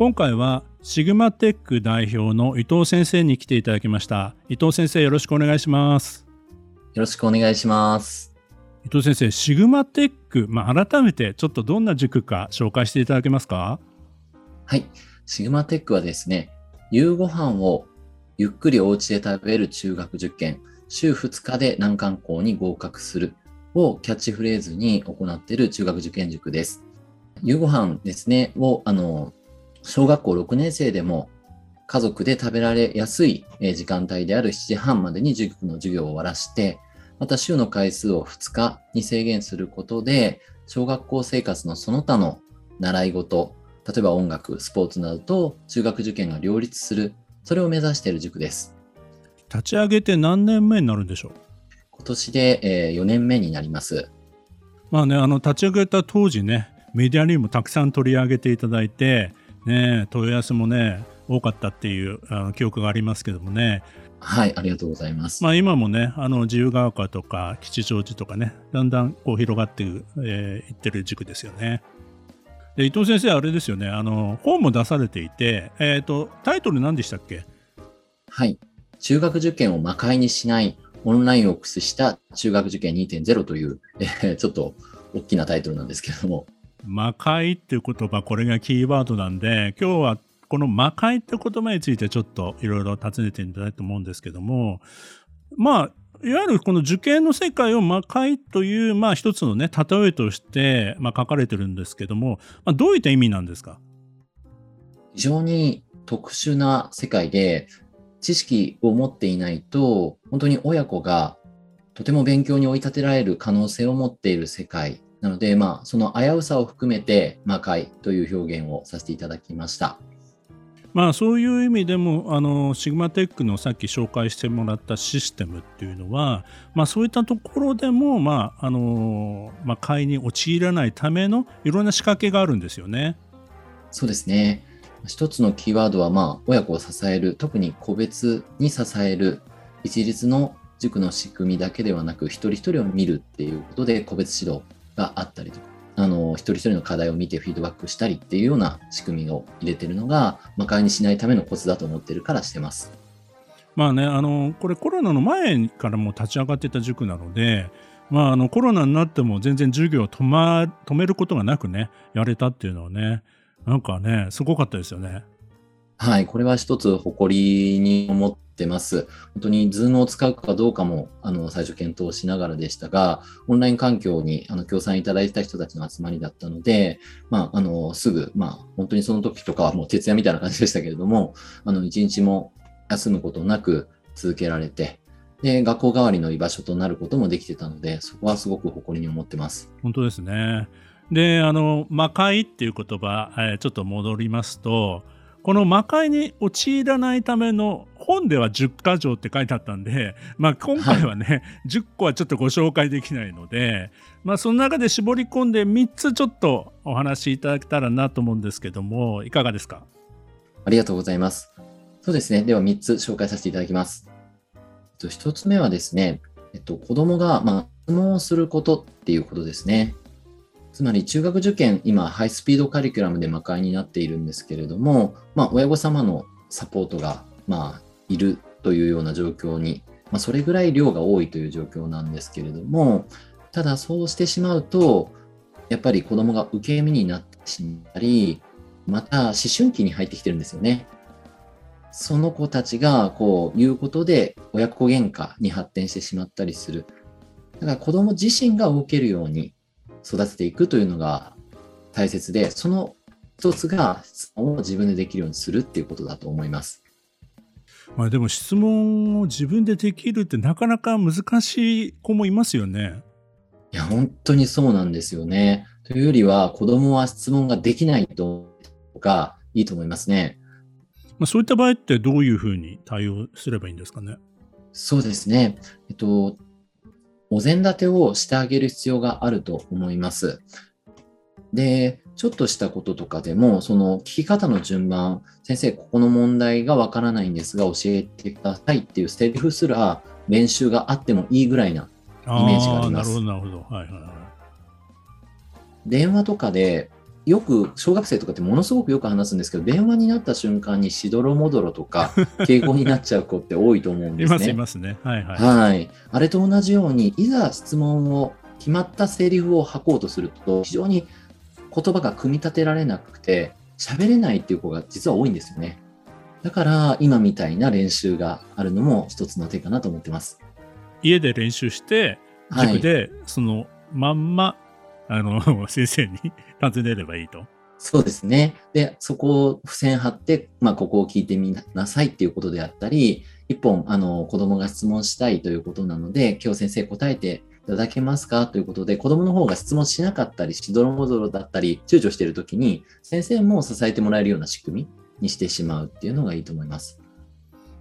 今回はシグマテック代表の伊藤先生に来ていただきました。伊藤先生よろしくお願いします。よろしくお願いします。伊藤先生シグマテック、まあ、改めてちょっとどんな塾か紹介していただけますか？はい。シグマテックはですね夕ご飯をゆっくりお家で食べる中学受験週2日で難関校に合格するをキャッチフレーズに行っている中学受験塾です。夕ご飯ですねをあの小学校6年生でも家族で食べられやすい時間帯である7時半までに塾の授業を終わらして、また週の回数を2日に制限することで、小学校生活のその他の習い事、例えば音楽、スポーツなどと中学受験が両立する、それを目指している塾です。立ち上げて何年目になるんでしょう？今年で4年目になります。まあね、あの立ち上げた当時ね、メディアにもたくさん取り上げていただいて、ね、問い合わせもね多かったっていうあの記憶がありますけどもね。はいありがとうございます、まあ、今もねあの自由が丘とか吉祥寺とかねだんだんこう広がってい、えー、ってる軸ですよね。で伊藤先生あれですよねあの本も出されていて、えーと、タイトル何でしたっけ？はい。中学受験を魔界にしないオンラインを駆使した中学受験2.0という、えー、ちょっと大きなタイトルなんですけれども魔界っていう言葉、これがキーワードなんで、今日はこの魔界って言葉についてちょっといろいろ尋ねていたいたと思うんですけども、まあ、いわゆるこの受験の世界を魔界という、まあ一つのね、例えとして、まあ書かれてるんですけども、まあ、どういった意味なんですか？非常に特殊な世界で、知識を持っていないと、本当に親子がとても勉強に追い立てられる可能性を持っている世界なので、まあ、その危うさを含めて魔界という表現をさせていただきました。まあそういう意味でもあのシグマテックのさっき紹介してもらったシステムっていうのは、まあ、そういったところでも、まああのまあ、買いに陥らないためのいろんな仕掛けがあるんですよね。そうですね一つのキーワードは、まあ、親子を支える特に個別に支える一律の塾の仕組みだけではなく一人一人を見るっていうことで個別指導があったりとか、あの、一人一人の課題を見てフィードバックしたりっていうような仕組みを入れてるのが、魔界にしないためのコツだと思ってるからしてます。まあね、あの、これコロナの前からも立ち上がってた塾なので、まあ、あのコロナになっても全然授業を止,、ま、止めることがなくね、やれたっていうのはね、なんかね、すごかったですよね。はい、これは一つ誇りに思ってます。本当に Zoom を使うかどうかもあの最初検討しながらでしたが、オンライン環境にあの協賛いただいた人たちの集まりだったので、まあ、あのすぐ、まあ、本当にその時とかはもう徹夜みたいな感じでしたけれども、あの一日も休むことなく続けられて、で、学校代わりの居場所となることもできてたので、そこはすごく誇りに思ってます。本当ですね。で、あの、魔界っていう言葉、えー、ちょっと戻りますと、この魔界に陥らないための本では10箇条って書いてあったんで、まあ、今回はね、はい、10個はちょっとご紹介できないので、まあ、その中で絞り込んで3つちょっとお話しいただけたらなと思うんですけども、いかがですか？ありがとうございます。そうですね。では3つ紹介させていただきます。1つ目はですね、えっと、子供が、まあ、質問をすることっていうことですね。つまり中学受験、今、ハイスピードカリキュラムで魔界になっているんですけれども、まあ、親御様のサポートが、まあ、いるというような状況に、まあ、それぐらい量が多いという状況なんですけれども、ただそうしてしまうと、やっぱり子供が受け身になってしまったり、また思春期に入ってきてるんですよね。その子たちがこう言うことで親子喧嘩に発展してしまったりする。だから子供自身が動けるように育てていくというのが大切で、その一つが質問を自分でできるようにするっていうことだと思います。まあでも質問を自分でできるってなかなか難しい子もいますよね。いや、本当にそうなんですよね。というよりは、子供は質問ができないとがいいと思いますね。まあ、そういった場合ってどういうふうに対応すればいいんですかね？そうですね。えっと、お膳立てをしてあげる必要があると思います。で、ちょっとしたこととかでも、その聞き方の順番、先生、ここの問題がわからないんですが、教えてくださいっていうセリフすら練習があってもいいぐらいなイメージがあります。なるほど、なるほど。はいはいはい。電話とかでよく小学生とかってものすごくよく話すんですけど、電話になった瞬間にしどろもどろとか、敬語になっちゃう子って多いと思うんですね。いますいますね。はいはい。はい。あれと同じように、いざ質問を、決まったセリフを吐こうとすると、非常に言葉が組み立てられなくて、喋れないっていう子が実は多いんですよね。だから、今みたいな練習があるのも一つの手かなと思ってます。家で練習して、塾でそのまんまあの、先生に尋ねればいいと。そうですね。で、そこを付箋貼って、まあ、ここを聞いてみなさいっていうことであったり、一本、あの、子供が質問したいということなので、今日先生答えていただけますかということで、子供の方が質問しなかったり、しどろもどろだったり、躊躇しているときに、先生も支えてもらえるような仕組みにしてしまうっていうのがいいと思います。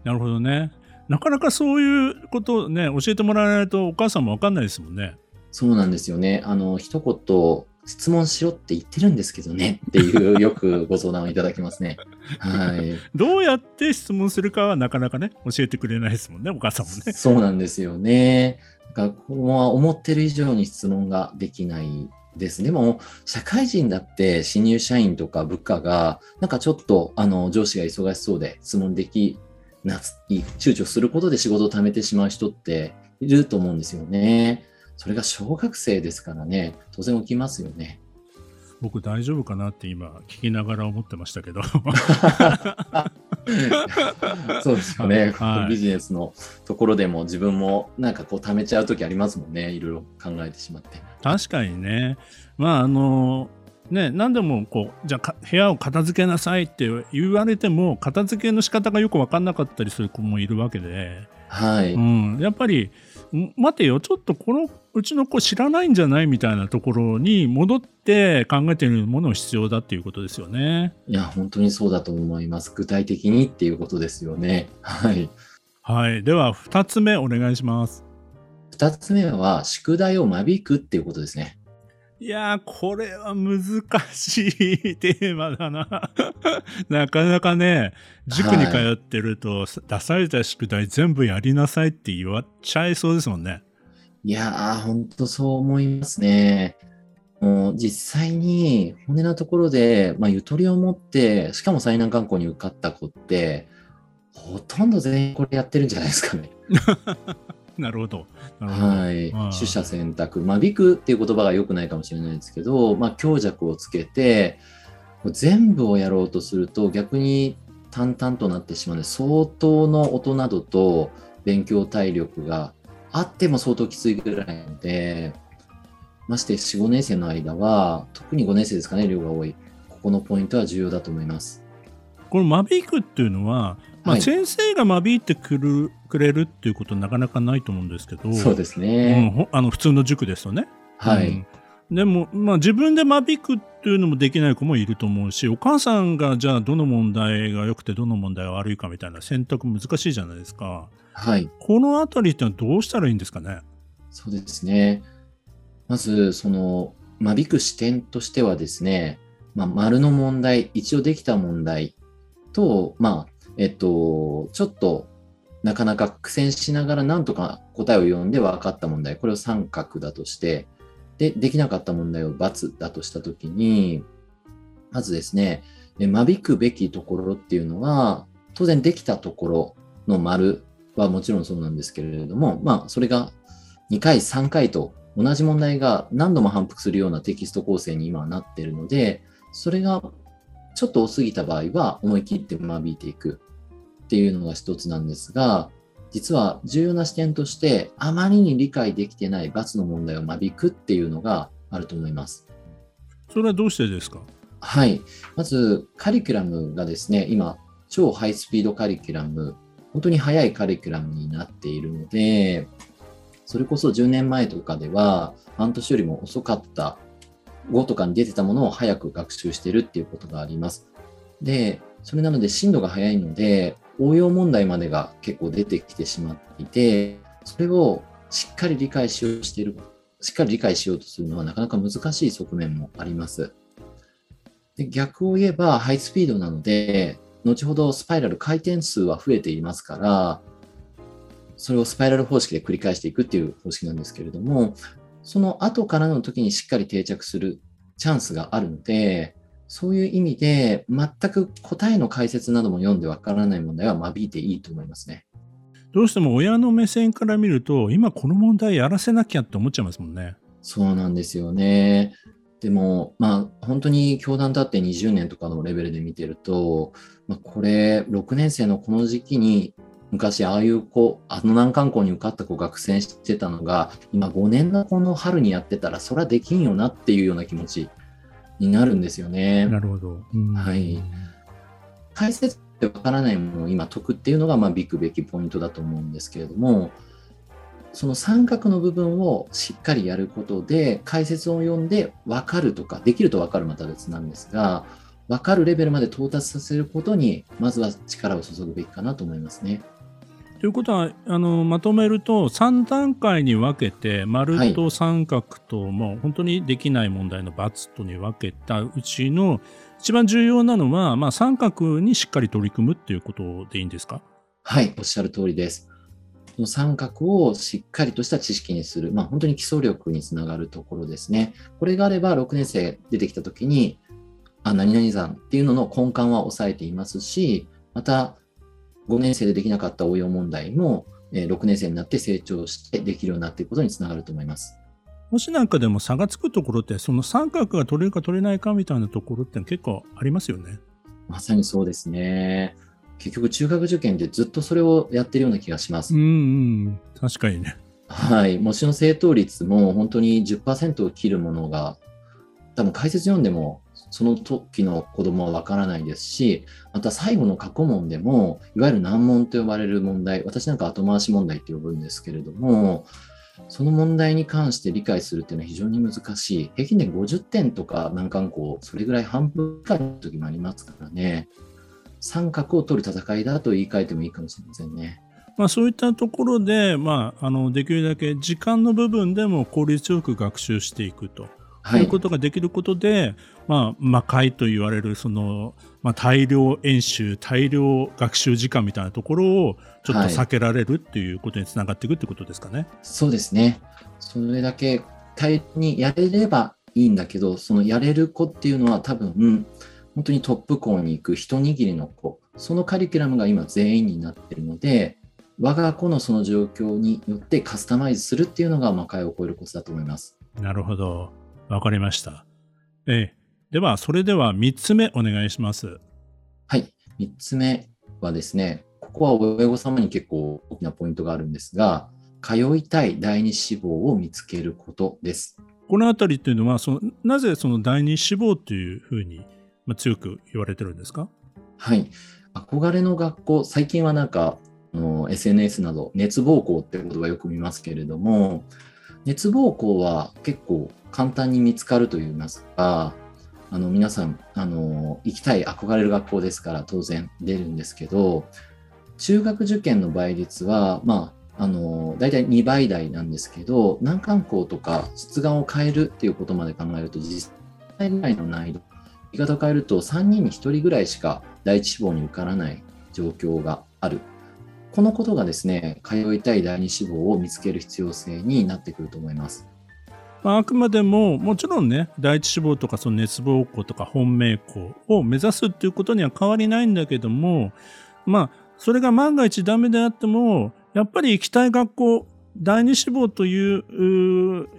なるほどね。なかなかそういうことをね、教えてもらわないとお母さんもわかんないですもんね。そうなんですよね。あの、一言、質問しろって言ってるんですけどねっていう、よくご相談をいただきますね。はい。どうやって質問するかはなかなかね、教えてくれないですもんね、お母さんもね。そうなんですよね。学校は思ってる以上に質問ができないです。でも、社会人だって新入社員とか部下が、なんかちょっと、あの、上司が忙しそうで質問できな、躊躇することで仕事を貯めてしまう人っていると思うんですよね。それが小学生ですからね、当然起きますよね。僕大丈夫かなって今聞きながら思ってましたけど。そうですよね、はい、ビジネスのところでも自分もなんかこう貯めちゃう時ありますもんねいろいろ考えてしまって。確かにね。まああのね何でもこうじゃあ部屋を片付けなさいって言われても片付けの仕方がよく分かんなかったりする子もいるわけで、はい。うん、やっぱり待てよ、ちょっとこのうちの子知らないんじゃないみたいなところに戻って考えてみるものが必要だっていうことですよね。いや、本当にそうだと思います。具体的にっていうことですよね。はい。はい。では、2つ目お願いします。2つ目は、宿題を間引くっていうことですね。いやー、これは難しいテーマだな。なかなかね、塾に通ってると、出された宿題全部やりなさいって言わっちゃいそうですもんね。いやー、ほんとそう思いますね。もう実際に骨のところで、まあ、ゆとりを持って、しかも最難関校に受かった子って、ほとんど全員これやってるんじゃないですかね。なるほど。はい。取捨選択。間引くっていう言葉が良くないかもしれないですけど、まあ、強弱をつけて、全部をやろうとすると逆に淡々となってしまうので、相当の音などと勉強体力があっても相当きついぐらいなので、まして4、5年生の間は、特に5年生ですかね、量が多い。ここのポイントは重要だと思います。この間引くっていうのは、まあ、先生が間引いてくるくれるっていうことなかなかないと思うんですけど、そうですね。うん、あの普通の塾ですとね。はい。うん、でも、まあ、自分で間引くっていうのもできない子もいると思うし、お母さんがじゃあどの問題が良くてどの問題が悪いかみたいな選択難しいじゃないですか。はい。このあたりってのはどうしたらいいんですかね？そうですね。まず、その、間引く視点としてはですね、まあ、丸の問題、一応できた問題と、まあ、えっと、ちょっとなかなか苦戦しながらなんとか答えを読んで分かった問題、これを三角だとして、で、できなかった問題を×だとしたときに、まずですね、間引くべきところっていうのは、当然できたところの丸はもちろんそうなんですけれども、まあ、それが2回、3回と同じ問題が何度も反復するようなテキスト構成に今はなっているので、それがちょっと多すぎた場合は思い切って間引いていく。っていうのが一つなんですが、実は重要な視点として、あまりに理解できてない罰の問題を間引くっていうのがあると思います。それはどうしてですか？はい。まず、カリキュラムがですね、今、超ハイスピードカリキュラム、本当に速いカリキュラムになっているので、それこそ10年前とかでは、半年よりも遅かった5とかに出てたものを早く学習してるっていうことがあります。で、それなので進度が速いので、応用問題までが結構出てきてしまっていて、それをしっかり理解しようとしている、しっかり理解しようとするのはなかなか難しい側面もあります。で逆を言えばハイスピードなので、後ほどスパイラル回転数は増えていますから、それをスパイラル方式で繰り返していくっていう方式なんですけれども、その後からの時にしっかり定着するチャンスがあるので、そういう意味で、全く答えの解説なども読んでわからない問題は間引いていいと思いますね。どうしても親の目線から見ると、今この問題やらせなきゃって思っちゃいますもんね。そうなんですよね。でも、まあ、本当に教団とって20年とかのレベルで見てると、まあ、これ、6年生のこの時期に、昔、ああいう子、あの難関校に受かった子が苦戦してたのが、今5年のこの春にやってたら、それはできんよなっていうような気持ちになるんですよね。なるほど。はい。解説ってわからないものを今解くっていうのが、まあ、ビくべきポイントだと思うんですけれども、その三角の部分をしっかりやることで、解説を読んで分かるとか、できると分かるまた別なんですが、分かるレベルまで到達させることに、まずは力を注ぐべきかなと思いますね。ということはあのまとめると3段階に分けて丸と三角と、もう本当にできない問題の×とに分けたうちの一番重要なのは、まあ、三角にしっかり取り組むっていうことでいいんですか？はいおっしゃる通りです。三角をしっかりとした知識にする、まあ、本当に基礎力につながるところですね。これがあれば6年生出てきたときにあ何々さんっていうのの根幹は抑えていますしまた5年生でできなかった応用問題も、え6年生になって成長してできるようになっていくことにつながると思います。もしなんかでも差がつくところって、その三角が取れるか取れないかみたいなところって結構ありますよね。まさにそうですね。結局中学受験でずっとそれをやってるような気がします。うんうん、確かにね。はい。模試の正答率も本当に10%を切るものが、多分解説読んでもその時の子供はわからないですし、また最後の過去問でも、いわゆる難問と呼ばれる問題、私なんか後回し問題って呼ぶんですけれども、その問題に関して理解するっていうのは非常に難しい。平均で50点とか難関校、それぐらい半分以下の時もありますからね。三角を取る戦いだと言い換えてもいいかもしれませんね。まあ、そういったところで、まあ、あのできるだけ時間の部分でも効率よく学習していくと。はい、いうことができることで、まあ、魔界と言われるその、まあ、大量演習大量学習時間みたいなところをちょっと避けられるっていうことにつながっていくってことですかね。はい、そうですねそれだけ大量にやれればいいんだけどそのやれる子っていうのは多分本当にトップ校に行く一握りの子そのカリキュラムが今全員になってるので我が子のその状況によってカスタマイズするっていうのが魔界を超えるコツだと思います。なるほど。わかりました。えー、では、それでは3つ目お願いします。はい。3つ目はですね、ここは親御様に結構大きなポイントがあるんですが、通いたい第二志望を見つけることです。このあたりっていうのは、そのなぜその第二志望というふうに、まあ、強く言われてるんですか？はい。憧れの学校、最近はなんか、の SNS など熱望校って言葉よく見ますけれども、熱望校は結構簡単に見つかるといいますか、あの皆さんあの行きたい憧れる学校ですから当然出るんですけど中学受験の倍率は、まあ、あの大体2倍台なんですけど難関校とか出願を変えるっていうことまで考えると実際ぐらいの難易度言い方を変えると3人に1人ぐらいしか第一志望に受からない状況がある。このことがですね通いたい第二志望を見つける必要性になってくると思います。まあ、あくまでももちろんね第一志望とかその熱望校とか本命校を目指すっていうことには変わりないんだけどもまあそれが万が一ダメであってもやっぱり行きたい学校第二志望という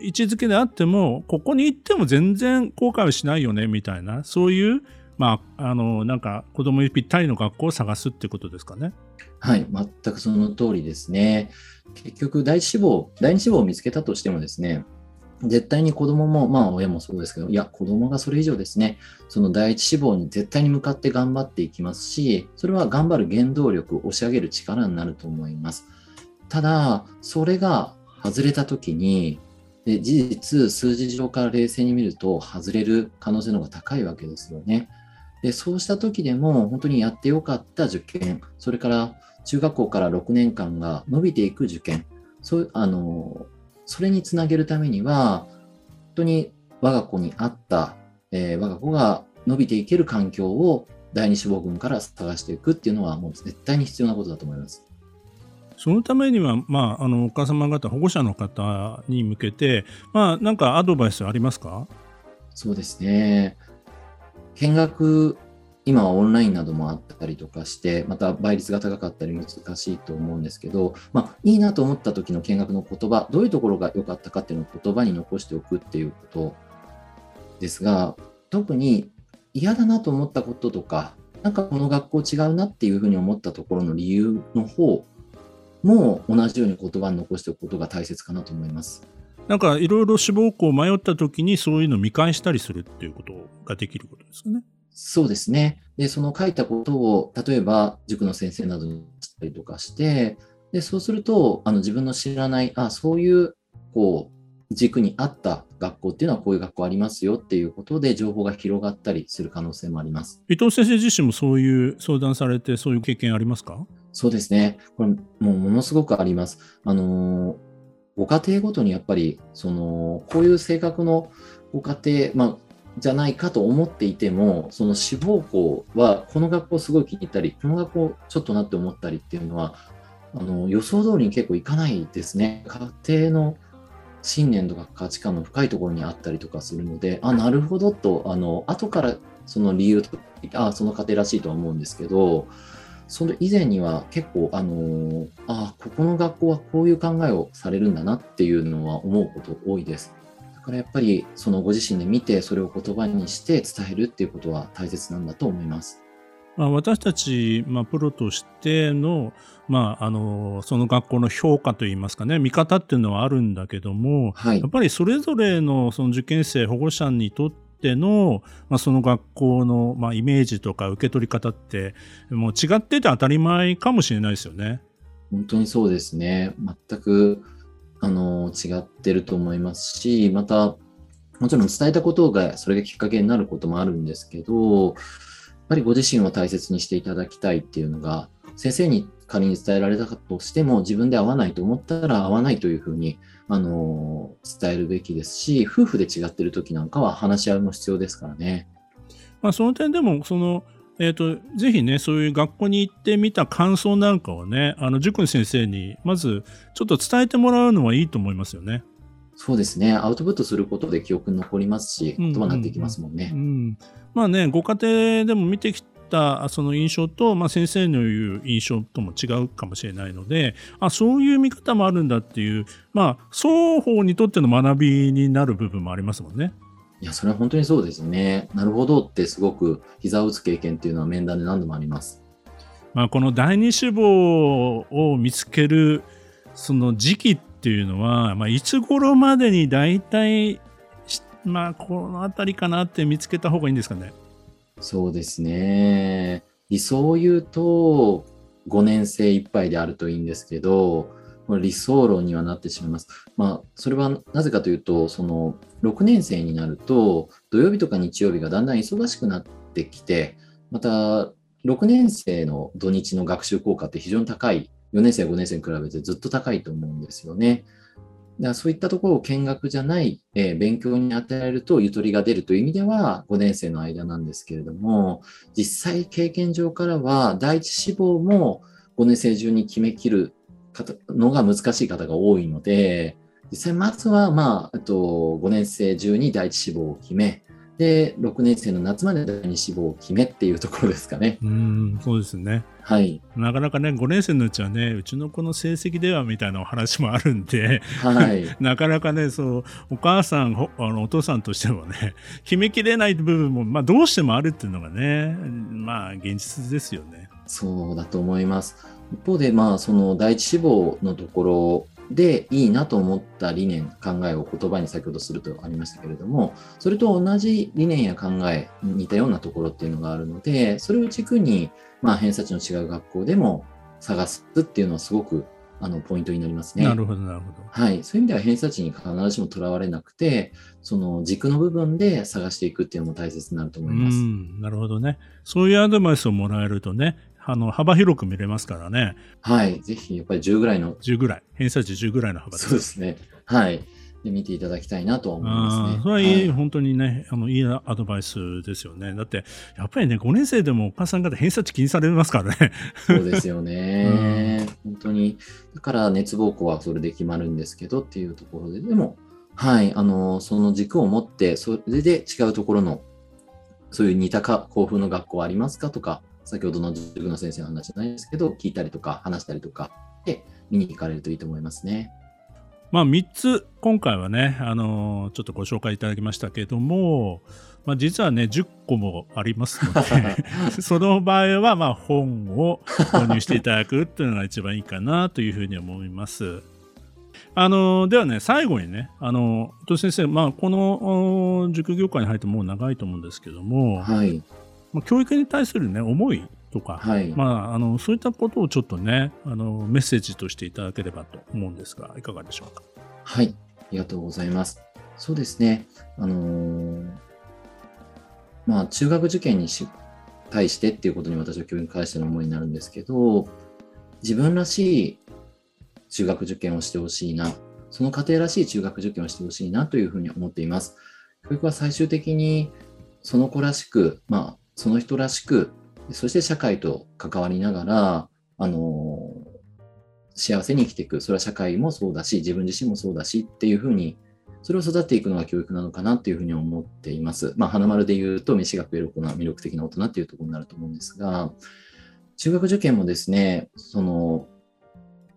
位置づけであってもここに行っても全然後悔はしないよねみたいなそういうまああのなんか子供にぴったりの学校を探すってことですかね。はい全くその通りですね。結局第一志望第二志望を見つけたとしてもですね絶対に子供も、まあ親もそうですけど、いや、子供がそれ以上ですね、その第一志望に絶対に向かって頑張っていきますし、それは頑張る原動力を、押し上げる力になると思います。ただ、それが外れた時に、で事実、数字上から冷静に見ると、外れる可能性の方が高いわけですよね。でそうした時でも、本当にやってよかった受験、それから中学校から6年間が伸びていく受験、そうあのそれにつなげるためには、本当に我が子に合った、えー、我が子が伸びていける環境を第二志望群から探していくっていうのは、もう絶対に必要なことだと思います。そのためには、まあ、あのお母様方、保護者の方に向けて、まあ、なんかアドバイスありますか？そうですね。見学、今はオンラインなどもあったりとかして、また倍率が高かったり難しいと思うんですけど、まあ、いいなと思った時の見学の言葉、どういうところが良かったかっていうのを言葉に残しておくっていうことですが、特に嫌だなと思ったこととか、なんかこの学校違うなっていうふうに思ったところの理由の方も同じように言葉に残しておくことが大切かなと思います。なんかいろいろ志望校迷った時にそういうのを見返したりするっていうことができることですかね。そうですね。で、その書いたことを、例えば塾の先生などにしたりとかして、で、そうすると、あの自分の知らない、あ、そういう、こう、軸に合った学校っていうのはこういう学校ありますよっていうことで情報が広がったりする可能性もあります。伊藤先生自身もそういう相談されてそういう経験ありますか？そうですね。これもうものすごくあります。あのご家庭ごとにやっぱりそのこういう性格のご家庭、まあ、じゃないかと思っていても、その志望校はこの学校すごい気に入ったり、この学校ちょっとなって思ったりっていうのは、あの予想通りに結構いかないですね。家庭の信念とか価値観の深いところにあったりとかするので、あ、なるほどと、あの後からその理由とあ、その家庭らしいとは思うんですけど、その以前には結構、あのあ、ここの学校はこういう考えをされるんだなっていうのは思うこと多いです。だからやっぱりそのご自身で見てそれを言葉にして伝えるっていうことは大切なんだと思います。まあ、私たち、まあ、プロとしての,、まあ、あのその学校の評価といいますかね見方っていうのはあるんだけども、はい、やっぱりそれぞれのその受験生保護者にとっての、まあ、その学校の、まあ、イメージとか受け取り方ってもう違ってて当たり前かもしれないですよね。本当にそうですね全くあの違ってると思いますしまたもちろん伝えたことがそれがきっかけになることもあるんですけどやっぱりご自身を大切にしていただきたいっていうのが先生に仮に伝えられたとしても自分で合わないと思ったら合わないというふうにあの伝えるべきですし夫婦で違ってる時なんかは話し合いも必要ですからね。まあ、その点でもそのえーと、ぜひねそういう学校に行ってみた感想なんかをねあの塾の先生にまずちょっと伝えてもらうのはいいと思いますよね。そうですねアウトプットすることで記憶に残りますし言葉になっていきますもんね。うん、うん、まあねご家庭でも見てきたその印象と、まあ、先生の言う印象とも違うかもしれないのであそういう見方もあるんだっていう、まあ、双方にとっての学びになる部分もありますもんね。いや、それは本当にそうですね。なるほどってすごく膝を打つ経験っていうのは面談で何度もあります。まあ、この第二志望を見つけるその時期っていうのは、まあ、いつ頃までに大体、まあ、この辺りかなって見つけた方がいいんですかね。そうですね。理想を言うと、5年生いっぱいであるといいんですけど、理想論にはなってしまいます。まあ、それはなぜかというと、その6年生になると、土曜日とか日曜日がだんだん忙しくなってきて、また6年生の土日の学習効果って非常に高い、4年生、5年生に比べてずっと高いと思うんですよね。だそういったところを見学じゃない、えー、勉強に与えるとゆとりが出るという意味では5年生の間なんですけれども、実際経験上からは第一志望も5年生中に決めきるのが難しい方が多いので、実際まずは、まあ、と5年生中に第一志望を決め、で、6年生の夏まで第二志望を決めっていうところですかね。うん、そうですね。はい。なかなかね、5年生のうちはね、うちの子の成績ではみたいなお話もあるんで、はい。なかなかね、そう、お母さん、あのお父さんとしてもね、決めきれない部分も、まあ、どうしてもあるっていうのがね、まあ、現実ですよね。そうだと思います。一方で、まあ、その第一志望のところでいいなと思った理念、考えを言葉に先ほどするとありましたけれども、それと同じ理念や考え、似たようなところっていうのがあるので、それを軸に、まあ、偏差値の違う学校でも探すっていうのはすごくあのポイントになりますね。なるほど、なるほど。はい。そういう意味では偏差値に必ずしもとらわれなくて、その軸の部分で探していくっていうのも大切になると思います。うん、なるほどね。そういうアドバイスをもらえるとね、あの、幅広く見れますからね。はい。ぜひ、やっぱり10ぐらいの、10ぐらい。偏差値10ぐらいの幅そうですね。はい。で、見ていただきたいなとは思いますね。それはいい、はい本当にね、あの、いいアドバイスですよね。だって、やっぱりね、5年生でもお母さん方偏差値気にされますからね。そうですよね。本当に。だから熱暴行はそれで決まるんですけどっていうところで、でも、はい、あの、その軸を持って、それで違うところの、そういう似たか校風の学校ありますかとか、先ほどの塾の先生の話じゃないですけど、聞いたりとか話したりとかで見に行かれるといいと思いますね。まあ、3つ、今回はね、あのちょっとご紹介いただきましたけども、まあ、実はね、10個もありますので、その場合は、まあ、本を購入していただくっていうのが一番いいかなというふうに思います。あのではね、最後にね、あの伊藤先生、まあ、このお塾業界に入ってもう長いと思うんですけども、はい、まあ、教育に対するね、思いとか、はい。まあ、あのそういったことをちょっとねあの、メッセージとしていただければと思うんですが、いかがでしょうか？はい、ありがとうございます。そうですね。あのーまあ、中学受験にし対してっていうことに私は教育に関しての思いになるんですけど、自分らしい中学受験をしてほしいな、その家庭らしい中学受験をしてほしいなというふうに思っています。教育は最終的にその子らしく、まあ、その人らしく、そして社会と関わりながら、あの幸せに生きていく。それは社会もそうだし、自分自身もそうだしっていうふうに、それを育っていくのが教育なのかなっていうふうに思っています。まあ、花丸で言うと、飯が食える子が魅力的な大人っていうところになると思うんですが、中学受験もですね、その、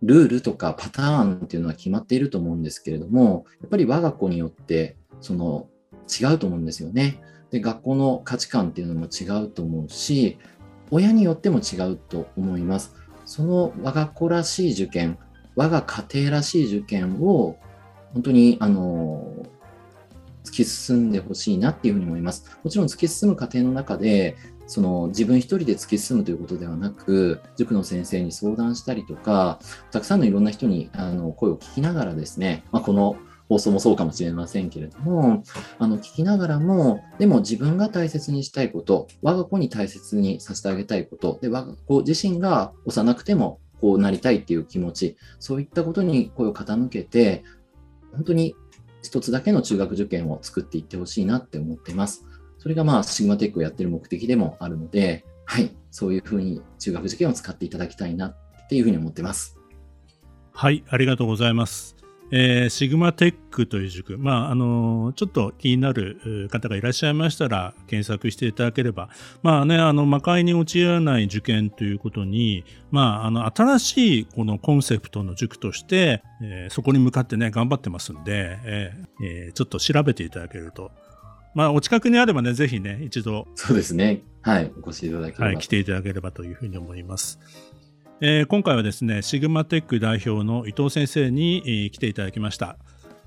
ルールとかパターンっていうのは決まっていると思うんですけれども、やっぱり我が子によって、その、違うと思うんですよね。で、学校の価値観っていうのも違うと思うし、親によっても違うと思います。その我が子らしい受験、我が家庭らしい受験を本当にあの突き進んでほしいなっていうふうに思います。もちろん突き進む過程の中で、その自分一人で突き進むということではなく、塾の先生に相談したりとか、たくさんのいろんな人にあの声を聞きながらですね、まあ、この放送もそうかもしれませんけれども、あの聞きながらも、でも自分が大切にしたいこと、我が子に大切にさせてあげたいこと、で我が子自身が幼くてもこうなりたいっていう気持ち、そういったことに声を傾けて、本当に一つだけの中学受験を作っていってほしいなって思っています。それがまあシグマテックをやってる目的でもあるので、はい、そういうふうに中学受験を使っていただきたいなっていうふうに思ってます。はい、ありがとうございます。えーシグマテックという塾、まあ、あのちょっと気になるえー方がいらっしゃいましたら、検索していただければ、まあね、あの、魔界に陥らない受験ということに、まあ、あの、新しいこのコンセプトの塾として、えーそこに向かってね、頑張ってますんで、えーえーちょっと調べていただけると、まあ、お近くにあればね、ぜひね、一度、そうですね。はい、お越しいただければ。はい、来ていただければというふうに思います。えー今回はですね、シグマテック代表の伊藤先生に、えー来ていただきました。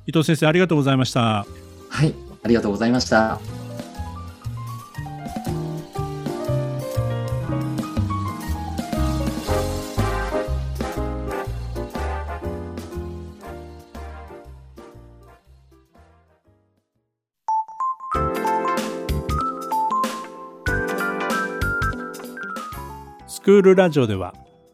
伊藤先生、ありがとうございました。はい、ありがとうございました。スクールラジオでは